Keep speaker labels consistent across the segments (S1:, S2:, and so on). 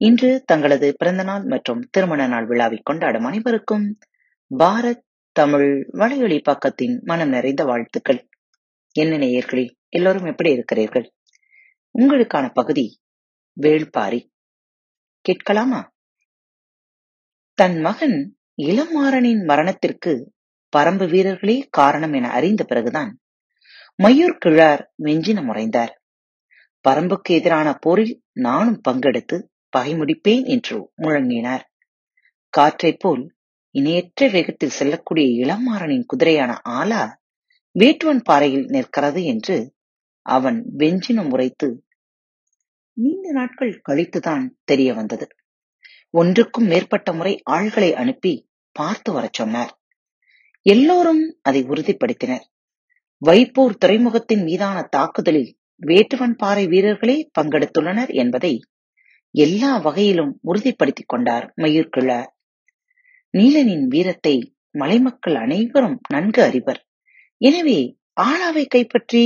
S1: இன்று தங்களது பிறந்தநாள் மற்றும் திருமண நாள் விழாவை கொண்டாடும் அனைவருக்கும் பாரத் தமிழ் வலையொலி பக்கத்தின் மனம் நிறைந்த வாழ்த்துக்கள். என்ன நேயர்களே எல்லோரும் எப்படி இருக்கிறீர்கள்? உங்களுக்கான பகுதி வேள்பாரி. கேட்கலாமா? தன் மகன் இளமாறனின் மரணத்திற்கு பரம்பு வீரர்களே காரணம் என அறிந்த பிறகுதான் மயூர் கிழார் மெஞ்சின முறைந்தார் பரம்புக்கு எதிரான போரில் நானும் பங்கெடுத்து பகை முடிப்பேன் என்று முழங்கினார். காற்றைப் போல் இணையற்ற வேகத்தில் செல்லக்கூடிய இளமாறனின் குதிரையான ஆலா வேட்டுவன் பாறையில் நிற்கிறது என்று அவன் வெஞ்சினம் உரைத்து நீண்ட நாட்கள் கழித்துதான் தெரிய வந்தது. ஒன்றுக்கும் மேற்பட்ட முறை ஆள்களை அனுப்பி பார்த்து வரச் சொன்னார். எல்லோரும் அதை உறுதிப்படுத்தினர். வைப்பூர் துறைமுகத்தின் மீதான தாக்குதலில் வேட்டுவன் பாறை வீரர்களே பங்கெடுத்துள்ளனர் என்பதை எல்லா வகையிலும் உறுதிப்படுத்திக் கொண்டார் மயூர்கிழார் நீலனின் வீரத்தை மலைமக்கள் அனைவரும் நன்கு அறிவர். எனவே ஆளாவை கைப்பற்றி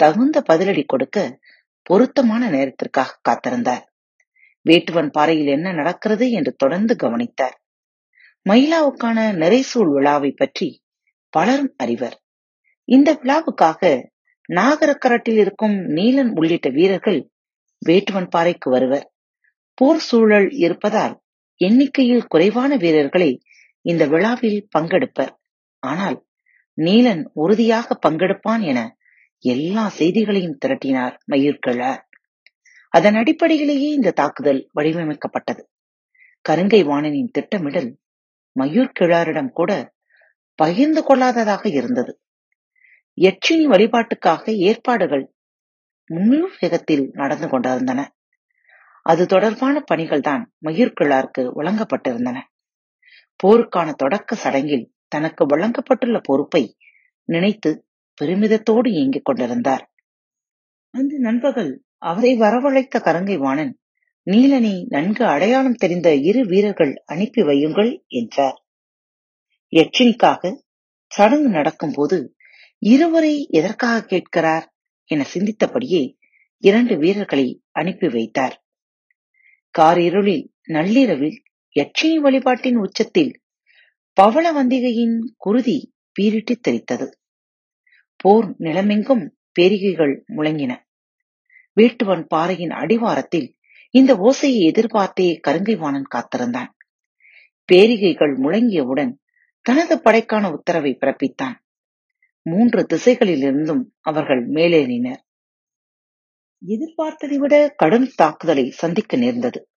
S1: தகுந்த பதிலடி கொடுக்க பொருத்தமான நேரத்திற்காக காத்திருந்தார். வேட்டுவன் பாறையில் என்ன நடக்கிறது என்று தொடர்ந்து கவனித்தார். மயிலாவுக்கான நிறைசூழ் விழாவை பற்றி பலரும் அறிவர். இந்த விழாவுக்காக நாகரக்கரட்டில் இருக்கும் நீலன் உள்ளிட்ட வீரர்கள் வேட்டுவன் பாறைக்கு வருவர். போர் சூழல் இருப்பதால் எண்ணிக்கையில் குறைவான வீரர்களை இந்த விழாவில் பங்கெடுப்பர். ஆனால் நீலன் உறுதியாக பங்கெடுப்பான் என எல்லா செய்திகளையும் திரட்டினார் மயிர்கிழார் அதன் அடிப்படையிலேயே இந்த தாக்குதல் வடிவமைக்கப்பட்டது. கருங்கை வாணனின் திட்டமிடல் மயூர்கிழாரிடம் கூட பகிர்ந்து கொள்ளாததாக இருந்தது. யட்சினி வழிபாட்டுக்காக ஏற்பாடுகள் முழு வேகத்தில் நடந்து கொண்டிருந்தன. அது தொடர்பான பணிகள் தான் மயூர்கிழாருக்கு வழங்கப்பட்டிருந்தன. போருக்கான தொடக்க சடங்கில் தனக்கு வழங்கப்பட்டுள்ள பொறுப்பை நினைத்து பெருமிதத்தோடு இயங்கிக் கொண்டிருந்தார். அந்த நண்பகல் அவரை வரவழைத்த கரங்கை வாணன் நீலனை நன்கு அடையாளம் தெரிந்த இரு வீரர்கள் அனுப்பி வையுங்கள் என்றார். யட்சினிக்காக சடங்கு நடக்கும்போது இருவரை எதற்காக கேட்கிறார்? என சிந்தித்தபடியே இரண்டு வீரர்களை அனுப்பி வைத்தார். காரிருளில் நள்ளிரவில் யட்சினி வழிபாட்டின் உச்சத்தில் பவளவந்திகையின் குருதி பீரிட்டு தெரித்தது போர் நிலமெங்கும் பேரிகைகள் முழங்கின. வீட்டுவன் பாறையின் அடிவாரத்தில் இந்த ஓசையை எதிர்பார்த்தே கருங்கைவாணன் காத்திருந்தான். பேரிகைகள் முழங்கியவுடன் தனது படைக்கான உத்தரவை பிறப்பித்தான். மூன்று திசைகளிலிருந்தும் அவர்கள் மேலேறினர். எதிர்பார்த்ததை விட கடும் தாக்குதலை சந்திக்க நேர்ந்தது.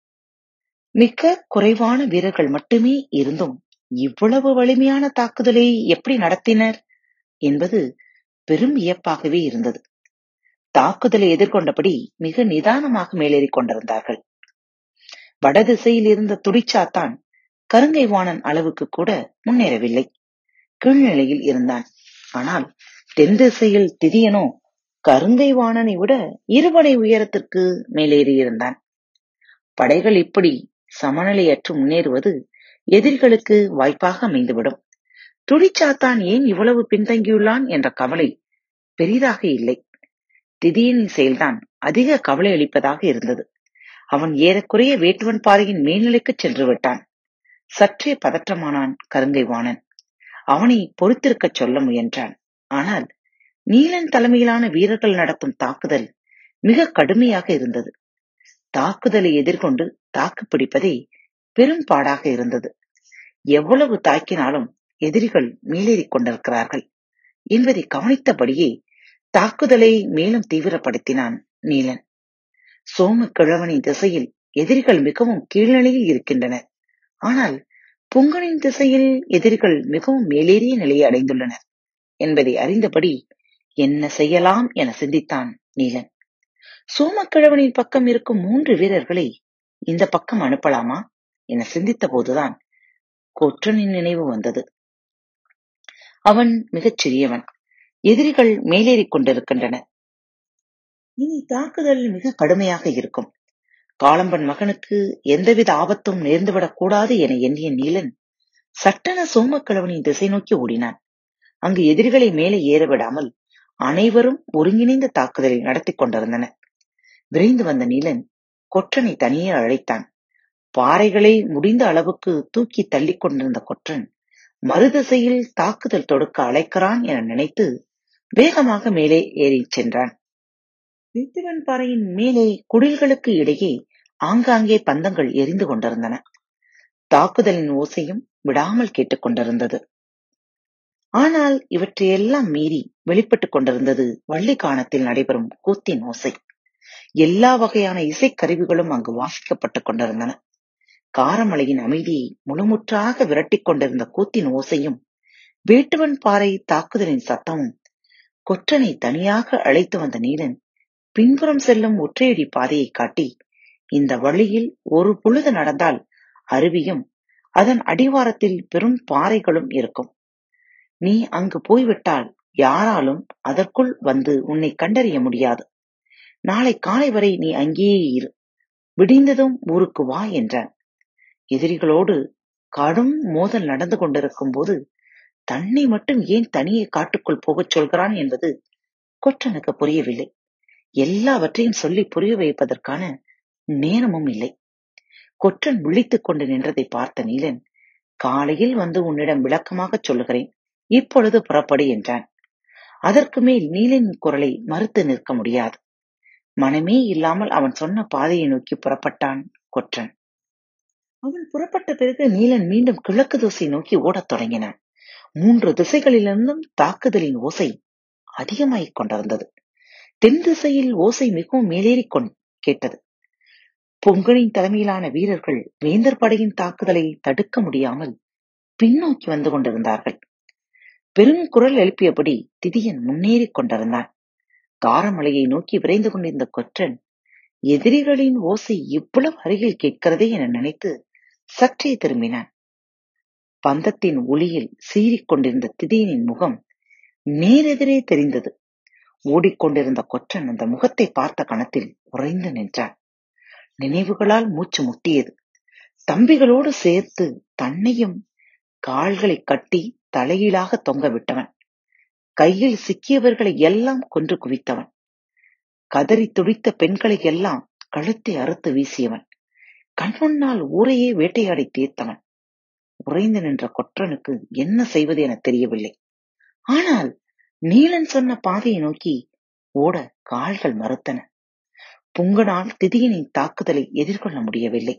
S1: மிக்க குறைவான வீரர்கள் மட்டுமே இருந்தும் இவ்வளவு வலிமையான தாக்குதலை எப்படி நடத்தினர் என்பது பெரும் வியப்பாகவே இருந்தது. தாக்குதலை எதிர்கொண்டபடி மிக நிதானமாக மேலேறிக் கொண்டிருந்தார்கள். வடதிசையில் இருந்த துடிச்சாத்தான் கருங்கை வாணன் அளவுக்கு கூட முன்னேறவில்லை. கீழ்நிலையில் இருந்தான். ஆனால் தென் திசையில் திதியனோ கருந்தை வாணனை விட இருபடை உயரத்திற்கு மேலேறியிருந்தான். படைகள் இப்படி சமநிலையற்று முன்னேறுவது எதிரிகளுக்கு வாய்ப்பாக அமைந்துவிடும். துடிச்சாத்தான் ஏன் இவ்வளவு பின்தங்கியுள்ளான் என்ற கவலை பெரிதாக இல்லை. திதியின் செயல்தான் அதிக கவலை அளிப்பதாக இருந்தது. அவன் ஏறக்குறைய வேட்டுவன் பாறையின் மேல்நிலைக்கு சென்று விட்டான். சற்றே பதற்றமானான் கருங்கை வாணன். அவனை பொறுத்திருக்கச் சொல்ல முயன்றான். ஆனால் நீலன் தலைமையிலான வீரர்கள் நடத்தும் தாக்குதல் மிக கடுமையாக இருந்தது. தாக்குதலை எதிர்கொண்டு தாக்கு பிடிப்பதே பெரும் பாடாக இருந்தது. எவ்வளவு தாக்கினாலும் எதிரிகள் மேலேறிக் கொண்டிருக்கிறார்கள் என்பதை கவனித்தபடியே தாக்குதலை மேலும் தீவிரப்படுத்தினான் நீலன். சோம கிழவனின் திசையில் எதிரிகள் மிகவும் கீழ்நிலையில் இருக்கின்றனர். ஆனால் புங்கனின் திசையில் எதிரிகள் மிகவும் மேலேறிய நிலையை அடைந்துள்ளனர் என்பதை அறிந்தபடி என்ன செய்யலாம் என சிந்தித்தான் நீலன். சோமக்கிழவனின் பக்கம் இருக்கும் மூன்று வீரர்களை இந்த பக்கம் அனுப்பலாமா என சிந்தித்த போதுதான் கொற்றனின் நினைவு வந்தது. அவன் மிகச் சிறியவன். எதிரிகள் மேலேறிக் கொண்டிருக்கின்றனர் இனி தாக்குதல் மிக கடுமையாக இருக்கும். காளம்பன் மகனுக்கு எந்தவித ஆபத்தும் நேர்ந்துவிடக் கூடாது என எண்ணிய நீலன் சட்டென சோமக்கிழவனின் திசை நோக்கி ஓடினான். அங்கு எதிரிகளை மேலே ஏற விடாமல் அனைவரும் ஒருங்கிணைந்த தாக்குதலை நடத்தி கொண்டிருந்தனர் விரைந்து வந்த நீலன் கொற்றனை தனியே அழைத்தான். பாறைகளை முடிந்த அளவுக்கு தூக்கி தள்ளிக் கொண்டிருந்த கொற்றன் மறுதிசையில் தாக்குதல் தொடுக்க அழைக்கிறான் என நினைத்து வேகமாக மேலே ஏறிச் சென்றான். வீட்டுவன் பாறையின் மேலே குடில்களுக்கு இடையே ஆங்காங்கே பந்தங்கள் எரிந்து கொண்டிருந்தன. தாக்குதலின் ஓசையும் விடாமல் கேட்டுக் கொண்டிருந்தது. ஆனால் இவற்றையெல்லாம் மீறி வெளிப்பட்டுக் கொண்டிருந்தது வள்ளிக்கானத்தில் நடைபெறும் கூத்தின் ஓசை. எல்லா வகையான இசைக்கருவிகளும் அங்கு வாசிக்கப்பட்டுக் கொண்டிருந்தன. காரமலையின் அமைதியை முழுமுற்றாக விரட்டிக் கொண்டிருந்த கூத்தின் ஓசையும் வேட்டுவன் பாறை தாக்குதலின் சத்தமும் கொற்றனை தனியாக அழைத்து வந்த நீலன் பின்புறம் செல்லும் ஒற்றையடி பாதையை காட்டி இந்த வழியில் ஒரு பொழுது நடந்தால் அருவியும் அதன் அடிவாரத்தில் பெரும் பாறைகளும் இருக்கும். நீ அங்கு போய்விட்டால் யாராலும் அதற்குள் வந்து உன்னை கண்டறிய முடியாது. நாளை காலை வரை நீ அங்கேயே இரு. விடிந்ததும் ஊருக்கு வா என்றான் எதிரிகளோடு கடும் மோதல் நடந்து கொண்டிருக்கும் போது தன்னை மட்டும் ஏன் தனியே காட்டுக்குள் போகச் சொல்கிறான் என்பது கொற்றனுக்கு புரியவில்லை. எல்லாவற்றையும் சொல்லி புரிய வைப்பதற்கான நேரமும் இல்லை. கொற்றன் விழித்துக் கொண்டு நின்றதை பார்த்த நீலன் காலையில் வந்து உன்னிடம் விளக்கமாகச் சொல்லுகிறேன். இப்பொழுது புறப்படு என்றான் அதற்கு மேல் நீலின் குரலை மறுத்து நிற்க முடியாது. மனமே இல்லாமல் அவன் சொன்ன பாதையை நோக்கி புறப்பட்டான் கொற்றன். அவன் புறப்பட்ட பிறகு நீலன் மீண்டும் கிழக்கு திசை நோக்கி ஓடத் தொடங்கினான். மூன்று திசைகளிலிருந்தும் தாக்குதலின் ஓசை அதிகமாகிக் கொண்டிருந்தது. தென் திசையில் ஓசை மிகவும் மேலேறி கேட்டது. பொங்கலின் தலைமையிலான வீரர்கள் வேந்தர் படையின் தாக்குதலை தடுக்க முடியாமல் பின்னோக்கி வந்து கொண்டிருந்தார்கள். பெருங்குரல் எழுப்பியபடி திதியன் முன்னேறிக் கொண்டிருந்தான். காரமலையை நோக்கி விரைந்து கொண்டிருந்த கொற்றன் எதிரிகளின் ஓசை இவ்வளவு அருகில் கேட்கிறதே என நினைத்து சற்றே திரும்பினான். பந்தத்தின் ஒளியில் சீறிக் கொண்டிருந்த திதியனின் முகம் நேரெதிரே தெரிந்தது. ஓடிக்கொண்டிருந்த கொற்றன் அந்த முகத்தை பார்த்த கணத்தில் உறைந்து நின்றான். நினைவுகளால் மூச்சு முட்டியது. தம்பிகளோடு சேர்த்து தன்னையும் கால்களை கட்டி தலையீழாக தொங்க விட்டவன். கையில் சிக்கியவர்களை எல்லாம் கொன்று குவித்தவன். கதறி துடித்த பெண்களை எல்லாம் கழுத்தை அறுத்து வீசியவன். கண்முன்னால் ஊரையே வேட்டையாடி தீர்த்தவன் உறைந்து நின்ற கொற்றனுக்கு என்ன செய்வது என தெரியவில்லை. ஆனால் நீலன் சொன்ன பாதையை நோக்கி ஓட கால்கள் மறுத்தன. புங்கனால் திதியனின் தாக்குதலை எதிர்கொள்ள முடியவில்லை.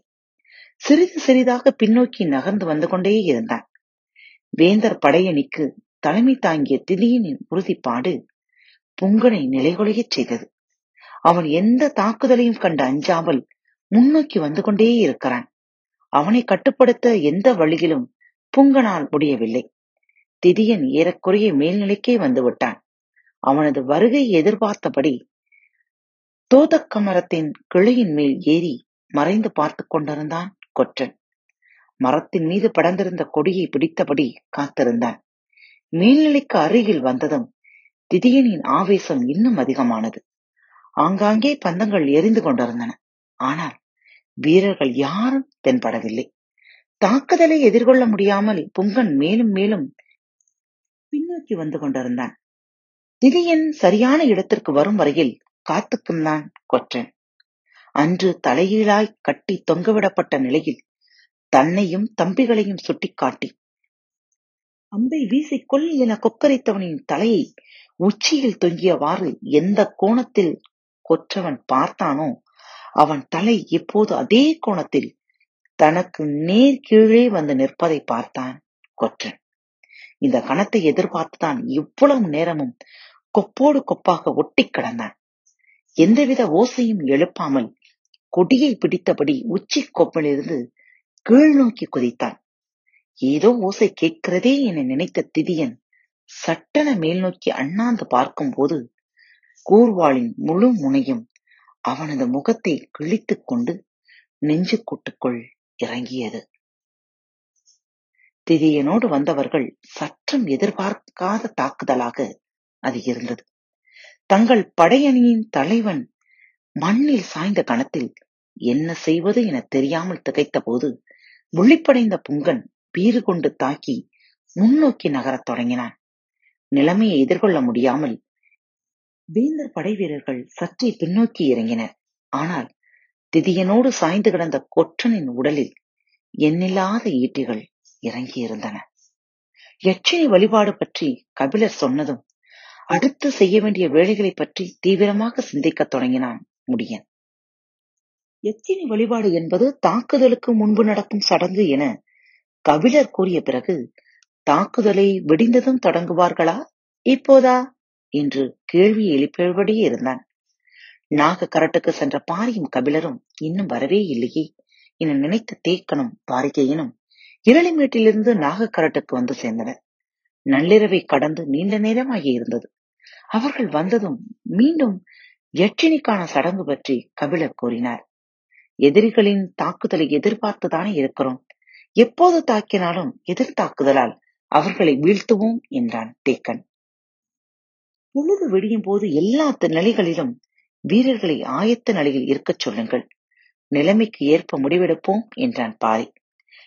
S1: சிறிது சிறிதாக பின்னோக்கி நகர்ந்து வந்து கொண்டே இருந்தான். வேந்தர் படையணிக்கு தலைமை தாங்கிய திதியனின் உறுதிப்பாடு புங்கனை நிலைகொலையச் செய்தது. அவன் எந்த தாக்குதலையும் கண்டு அஞ்சாமல் முன்னோக்கி வந்து கொண்டே இருக்கிறான். அவனை கட்டுப்படுத்த எந்த வழியிலும் புங்கனால் முடியவில்லை. திதியன் ஏறக்குறைய மேல்நிலைக்கே வந்துவிட்டான். அவனது வருகை எதிர்பார்த்தபடி தோதக்கமரத்தின் கிளையின் மேல் ஏறி மறைந்து பார்த்து கொண்டிருந்தான் கொற்றன். மரத்தின் மீது படர்ந்திருந்த கொடியை பிடித்தபடி காத்திருந்தான். மேல்நிலைக்கு அருகில் வந்ததும் திதியனின் ஆவேசம் இன்னும் அதிகமானது. ஆங்காங்கே பந்தங்கள் எரிந்து கொண்டிருந்தன. ஆனால் வீரர்கள் யாரும் தென்படவில்லை. தாக்குதலை எதிர்கொள்ள முடியாமல் புங்கன் மேலும் மேலும் பின்னோக்கி வந்து கொண்டிருந்தான். திதியன் சரியான இடத்திற்கு வரும் வரையில் காத்துக்குந்தான் கொற்றன். அன்று தலைகீழாய் கட்டி தொங்கவிடப்பட்ட நிலையில் தன்னையும் தம்பிகளையும் சுட்டிக்காட்டி. அம்பை வீசிக்கொள் என கொக்கரித்தவனின் தலையை உச்சியில் தொங்கியவாறு எந்த கோணத்தில் கொற்றவன் பார்த்தானோ அவன் தலை இப்போது அதே கோணத்தில் தனக்கு நேர் கீழே வந்து நிற்பதை பார்த்தான் கொற்றன். இந்த கணத்தை எதிர்பார்த்துதான் இவ்வளவு நேரமும் கொப்போடு கொப்பாக ஒட்டி கிடந்தான். எந்தவித ஓசையும் எழுப்பாமல் கொடியை பிடித்தபடி உச்சி கொப்பிலிருந்து கீழ் நோக்கி குதித்தான் ஏதோ ஓசை கேட்கிறதே என நினைத்த திதியன். சட்டென மேல் நோக்கி அண்ணாந்து பார்க்கும்போது கூர்வாளின் முழு முனையும் அவனது முகத்தை கிழித்துக் கொண்டு நெஞ்சு கூட்டுக்குள் இறங்கியது. திதியனோடு வந்தவர்கள் சற்றும் எதிர்பார்க்காத தாக்குதலாக அது இருந்தது. தங்கள் படையணியின் தலைவன் மண்ணில் சாய்ந்த கணத்தில் என்ன செய்வது என தெரியாமல் திகைத்த போது விழிப்படைந்த புங்கன் பீறு கொண்டு தாக்கி முன்னோக்கி நகரத் தொடங்கினான். நிலைமையை எதிர்கொள்ள முடியாமல் வேந்தர் படை வீரர்கள் சற்றே பின்னோக்கி இறங்கினர். ஆனால் திதியனோடு சாய்ந்து கிடந்த கொற்றனின் உடலில் எண்ணில்லாத ஈட்டிகள் இறங்கியிருந்தன. யட்சினி வழிபாடு பற்றி கபிலர் சொன்னதும் அடுத்து செய்ய வேண்டிய வேலைகளை பற்றி தீவிரமாக சிந்திக்கத் தொடங்கினான் முடியன். எச்சினி வழிபாடு என்பது தாக்குதலுக்கு முன்பு நடக்கும் சடங்கு என கபிலர் கூறிய பிறகு தாக்குதலை விடிந்ததும் தொடங்குவார்களா? இப்போதா? என்று கேள்வி எழுப்பியபடியே இருந்தான். நாக கரட்டுக்கு சென்ற பாரியும் கபிலரும் இன்னும் வரவே இல்லையே என நினைத்த தேக்கனும் பாரிகையினும் இரளிமேட்டிலிருந்து நாகக்கரட்டுக்கு வந்து சேர்ந்தனர். நள்ளிரவை கடந்து நீண்ட நேரமாகி இருந்தது. அவர்கள் வந்ததும் மீண்டும் யட்சினிக்கான சடங்கு பற்றி கபிலர் கூறினார். எதிரிகளின் தாக்குதலை எதிர்பார்த்துதானே இருக்கிறோம். எப்போது தாக்கினாலும் எதிர் தாக்குதலால் அவர்களை வீழ்த்துவோம் என்றான் தேக்கன் பொழுது விடியும் போது எல்லா நிலைகளிலும் வீரர்களை ஆயத்த நிலையில் இருக்கச் சொல்லுங்கள். நிலைமைக்கு ஏற்ப முடிவெடுப்போம் என்றான் பாரி.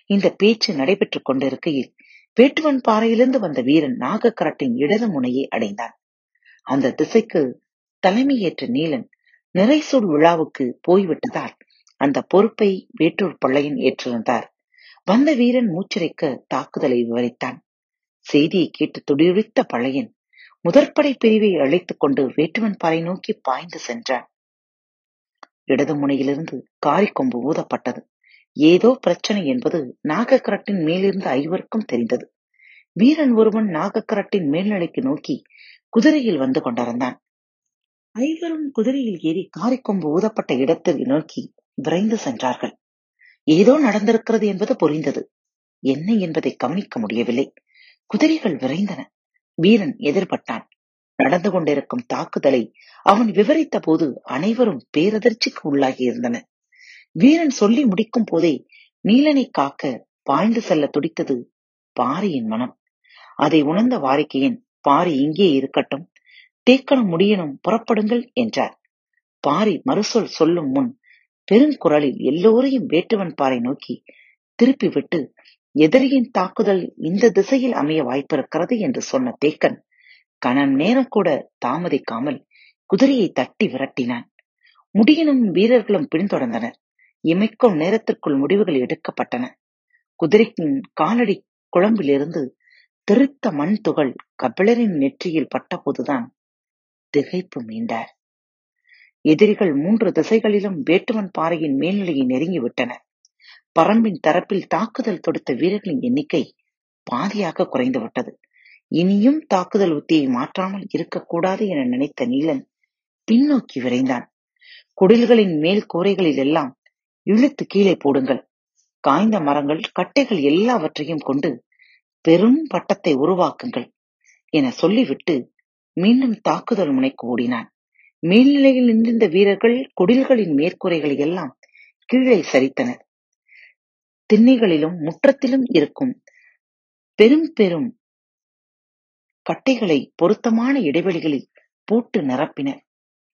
S1: இந்த பேச்சு நடைபெற்றுக் கொண்டிருக்கையில் வேட்டுவன் பாறையிலிருந்து வந்த வீரன் நாகக்கரட்டின் இடது முனையை அடைந்தான். அந்த திசைக்கு தலைமையேற்ற நீலன் நிறைசூல் விழாவுக்கு போய்விட்டதால் அந்த பொறுப்பை வேட்டூர் பள்ளையன் ஏற்றிருந்தார். வந்த வீரன் மூச்சிறைக்க தாக்குதலை விவரித்தான். செய்தியை கேட்டு துடியுரித்த பழையன் முதற்படை பிரிவை அழைத்துக் கொண்டு வேட்டுவன் பாறை நோக்கி பாய்ந்து சென்றான். இடது முனையிலிருந்து காரிக்கொம்பு ஊதப்பட்டது. ஏதோ பிரச்சனை என்பது நாகக்கரட்டின் மேலிருந்த ஐவருக்கும் தெரிந்தது. வீரன் ஒருவன் நாகக்கரட்டின் மேல்நிலைக்கு நோக்கி குதிரையில் வந்து கொண்டிருந்தான். ஐவரும் குதிரையில் ஏறி காரிக்கொம்பு ஊதப்பட்ட இடத்தை நோக்கி விரைந்து சென்றார்கள். ஏதோ நடந்திருக்கிறது என்பது புரிந்தது. என்ன என்பதை கவனிக்க முடியவில்லை. குதிரைகள் விரைந்தன. வீரன் எதிர்பட்டான். நடந்து கொண்டிருக்கும் தாக்குதலை அவன் விவரித்த போது அனைவரும் பேரதிர்ச்சிக்கு உள்ளாகி வீரன் சொல்லி முடிக்கும் போதே நீலனை காக்க பாய்ந்து செல்ல துடித்தது பாரியின் மனம். அதை உணர்ந்த வாரிக்கையின் பாரி இங்கே இருக்கட்டும். தேக்கணும் முடியனும் புறப்படுங்கள் என்றார். பாரி மறுசொல் சொல்லும் முன் பெருங்குரலில் எல்லோரையும் வேட்டுவன் பாறை நோக்கி திருப்பிவிட்டு எதிரியின் தாக்குதல் இந்த திசையில் அமைய வாய்ப்பிருக்கிறது என்று சொன்ன தேக்கன் கணம் நேரம் கூட தாமதிக்காமல் குதிரையை தட்டி விரட்டினான். முடியனும் வீரர்களும் பின்தொடர்ந்தனர். இமைக்கும் நேரத்திற்குள் முடிவுகள் எடுக்கப்பட்டன. குதிரையின் காலடி குழம்பிலிருந்து திருத்த மண் துகள் கபிலரின் நெற்றியில் பட்டபோதுதான் திகைப்பு மீண்டார் எதிரிகள் மூன்று திசைகளிலும் வேட்டுவன் பாறையின் மேல்நிலையை நெருங்கிவிட்டன. பரம்பின் தரப்பில் தாக்குதல் தொடுத்த வீரர்களின் எண்ணிக்கை பாதியாக குறைந்துவிட்டது. இனியும் தாக்குதல் உத்தியை மாற்றாமல் இருக்கக்கூடாது என நினைத்த நீலன் பின்னோக்கி விரைந்தான். குடில்களின் மேல் கூரைகளில் எல்லாம் இழுத்து கீழே போடுங்கள். காய்ந்த மரங்கள் கட்டைகள் எல்லாவற்றையும் கொண்டு பெரும் பட்டத்தை உருவாக்குங்கள் என சொல்லிவிட்டு மீண்டும் தாக்குதல் முனைக்கு ஓடினான். மேல்நிலையில் நின்றிருந்த வீரர்கள் குடில்களின் மேற்கூரைகளை எல்லாம் கீழே சரித்தனர். திண்ணைகளிலும் முற்றத்திலும் இருக்கும் பெரும் பெரும் கட்டைகளை பொருத்தமான இடைவெளிகளில் போட்டு நிரப்பினர்.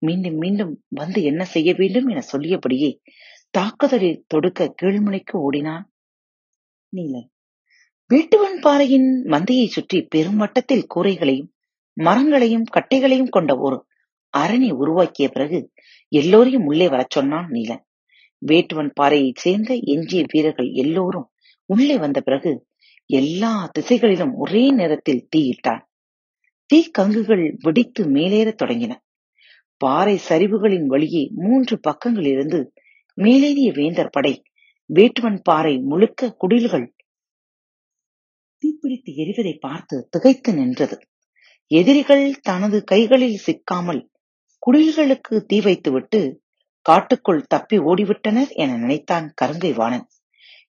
S1: மீண்டும் மீண்டும் வந்து என்ன செய்ய வேண்டும் என சொல்லியபடியே தாக்குதலில் தொடுக்க கீழ்முனைக்கு ஓடினான் நீலன். வேட்டுவன் பாறையின் மந்தையை சுற்றி பெரும் வட்டத்தில் கூரைகளையும் மரங்களையும் கட்டைகளையும் கொண்ட ஒரு அரணி உருவாக்கிய பிறகு எல்லோரையும் உள்ளே வரச் சொன்னான் நீலன். வேட்டுவன் பாறையைச் சேர்ந்த எஞ்சிய வீரர்கள் எல்லோரும் உள்ளே வந்த பிறகு எல்லா திசைகளிலும் ஒரே நேரத்தில் தீயிட்டான் தீ கங்குகள் வெடித்து மேலேறத் தொடங்கின. பாறை சரிவுகளின் வழியே மூன்று பக்கங்களிலிருந்து மேலேறிய வேந்தர் படை வேட்டுவன் பாறை முழுக்க குடில்கள் தீப்பிடித்து எரிவதை பார்த்து திகைத்து நின்றது. எதிரிகள் தனது கைகளில் சிக்காமல் குடில்களுக்கு தீ வைத்துவிட்டு காட்டுக்குள் தப்பி ஓடிவிட்டனர் என நினைத்தான் கருங்கை வாணன்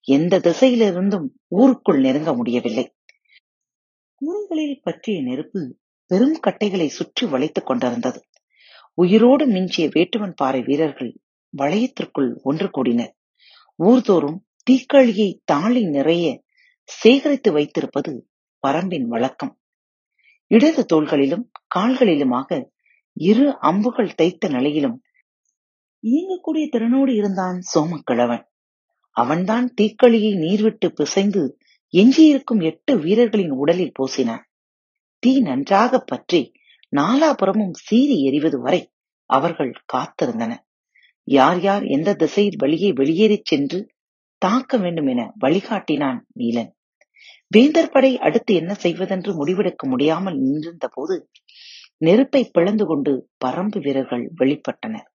S1: எந்த திசையிலிருந்தும் ஊருக்குள் நெருங்க முடியவில்லை. கூரைகளில் பற்றிய நெருப்பு பெரும் கட்டைகளை சுற்றி வளைத்துக் கொண்டிருந்தது. உயிரோடு மிஞ்சிய வேட்டுவன் பாறை வீரர்கள் வளையத்திற்குள் ஒன்று கூடினர். ஊர்தோறும் தீக்கழியை தாளி நிறைய சேகரித்து வைத்திருப்பது பரம்பின் வழக்கம். இடது தோள்களிலும் கால்களிலுமாக இரு அம்புகள் தைத்த நிலையிலும் இயங்கக்கூடிய திறனோடு இருந்தான் சோமக்கிழவன் அவன்தான் தீக்களியை நீர்விட்டு பிசைந்து எஞ்சியிருக்கும் எட்டு வீரர்களின் உடலில் பூசினான். தீ நன்றாக பற்றி நாலாபுறமும் சீறி எறிவது வரை அவர்கள் காத்திருந்தனர் யார் யார் எந்த திசையில் வழியே வெளியேறிச் சென்று தாக்க வேண்டும் என வழிகாட்டினான் நீலன். வேந்தர் படை அடுத்து என்ன செய்வதென்று முடிவெடுக்க முடியாமல் நின்றிருந்த போது நெருப்பை பிளந்து கொண்டு பரம்பு வீரர்கள் வெளிப்பட்டனர்.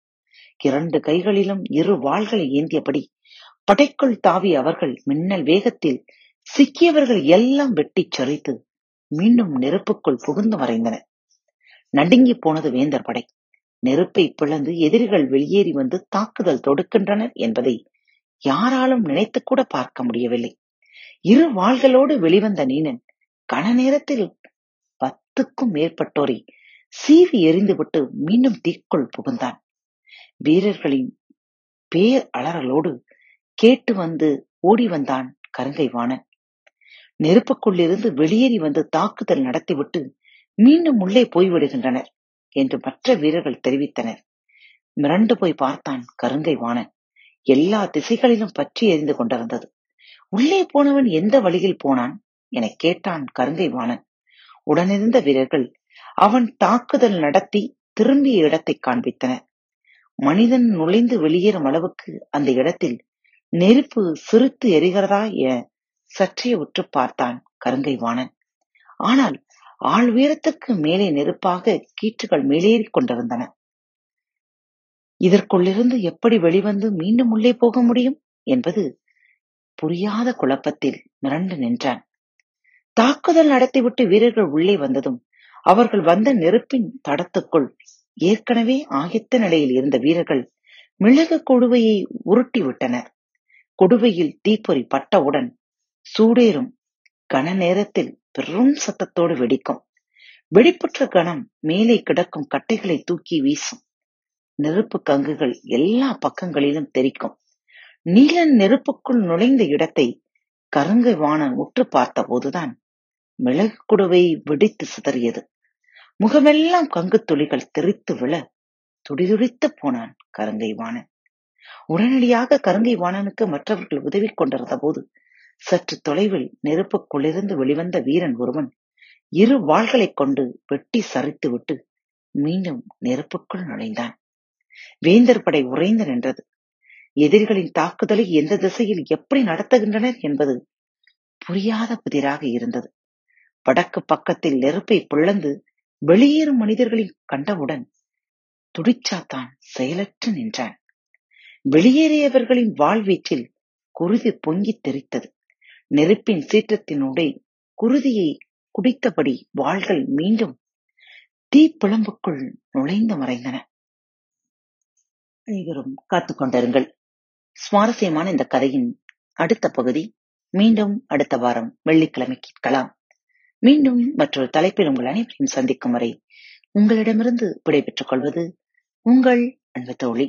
S1: இரண்டு கைகளிலும் இரு வாள்களை ஏந்தியபடி படைக்குள் தாவி அவர்கள் மின்னல் வேகத்தில் சிக்கியவர்கள் எல்லாம் வெட்டிச் சரித்து மீண்டும் நெருப்புக்குள் புகுந்து மறைந்தனர். நடுங்கி போனது வேந்தர் படை. நெருப்பை பிளந்து எதிரிகள் வெளியேறி வந்து தாக்குதல் தொடுக்கின்றனர் என்பதை யாராலும் நினைத்துக்கூட பார்க்க முடியவில்லை. இரு வாள்களோடு வெளிவந்த நீனன் கன நேரத்தில் பத்துக்கும் மேற்பட்டோரை சீவி எறிந்துவிட்டு மீண்டும் தீக்குள் புகுந்தான். வீரர்களின் பேர் அலறலோடு கேட்டு வந்து ஓடி வந்தான் கருங்கை வாணன். நெருப்புக்குள்ளிருந்து வெளியேறி வந்து தாக்குதல் நடத்திவிட்டு மீண்டும் உள்ளே போய்விடுகின்றனர் என்று மற்ற வீரர்கள் தெரிவித்தனர். மிரண்டு போய் பார்த்தான் கருங்கை வாணன். எல்லா திசைகளிலும் பற்றி எரிந்து கொண்டிருந்தது. உள்ளே போனவன் எந்த வழியில் போனான்? என கேட்டான் கருங்கை வாணன் உடனிருந்த வீரர்கள் அவன் தாக்குதல் நடத்தி திரும்பிய இடத்தை காண்பித்தனர். மனிதன் நுழைந்து வெளியேறும் அளவுக்கு அந்த இடத்தில் நெருப்பு சிறுத்து எரிகிறதா என சற்றே உற்று பார்த்தான் கருங்கை வாணன் ஆனால் ஆள் உயரத்துக்கு மேலே நெருப்பாக கீற்றுகள் மேலேறிக் கொண்டிருந்தன. இதற்குள்ளிருந்து எப்படி வெளிவந்து மீண்டும் உள்ளே போக முடியும்? என்பது புரியாத குழப்பத்தில் மிரண்டு நின்றான். தாக்குதல் நடத்திவிட்டு வீரர்கள் உள்ளே வந்ததும் அவர்கள் வந்த நெருப்பின் தடத்துக்குள் ஏற்கனவே ஆயத்த நிலையில் இருந்த வீரர்கள் மிளகு கொடுவையை உருட்டி விட்டனர் கொடுவையில் தீப்பொறி பட்டவுடன் சூடேறும் கன நேரத்தில் பெரும் சத்தத்தோடு வெடிக்கும். வெடிப்புற்ற கணம் மேலே கிடக்கும் கட்டைகளை தூக்கி வீசும். நெருப்பு கங்குகள் எல்லா பக்கங்களிலும் தெரிக்கும் நீலன் நெருப்புக்குள் நுழைந்த இடத்தை கருங்கை வாணன் உற்று பார்த்தபோதுதான் மிளகு குடுவை வெடித்து சிதறியது. முகமெல்லாம் கங்கு துளிகள் தெரித்து விழ துடிதுடித்து போனான் கருங்கை வாணன். உடனடியாக கருங்கை வாணனுக்கு மற்றவர்கள் உதவி கொண்டிருந்த போது சற்று தொலைவில் நெருப்புக்குள்ளிருந்து வெளிவந்த வீரன் ஒருவன் இரு வாள்களைக் கொண்டு வெட்டி சரித்து விட்டு மீண்டும் நெருப்புக்குள் நுழைந்தான். வேந்தர் படை உறைந்து நின்றது. எதிரிகளின் தாக்குதலை எந்த திசையில் எப்படி நடத்துகின்றனர் என்பது புரியாத புதிராக இருந்தது. வடக்கு பக்கத்தில் நெருப்பை பிளந்து வெளியேறும் மனிதர்களை கண்டவுடன் துடிச்சாத்தான் செயலற்று நின்றான். வெளியேறியவர்களின் வாழ்வீச்சில் குருதி பொங்கித் தெரித்தது நெருப்பின் சீற்றத்தினுடைய குருதியை குடித்தபடி வாள்கள் மீண்டும் தீப்பிழம்புக்குள் நுழைந்து மறைந்தன. அனைவரும் காத்துக்கொண்டிருங்கள் சுவாரஸ்யமான இந்த கதையின் அடுத்த பகுதி மீண்டும் அடுத்த வாரம் வெள்ளிக்கிழமை கேட்கலாம். மீண்டும் மற்றொரு தலைப்பில் உங்கள் அனைவரையும் சந்திக்கும் வரை உங்களிடமிருந்து விடைபெற்றுக் கொள்வது உங்கள் அன்பு தோழி.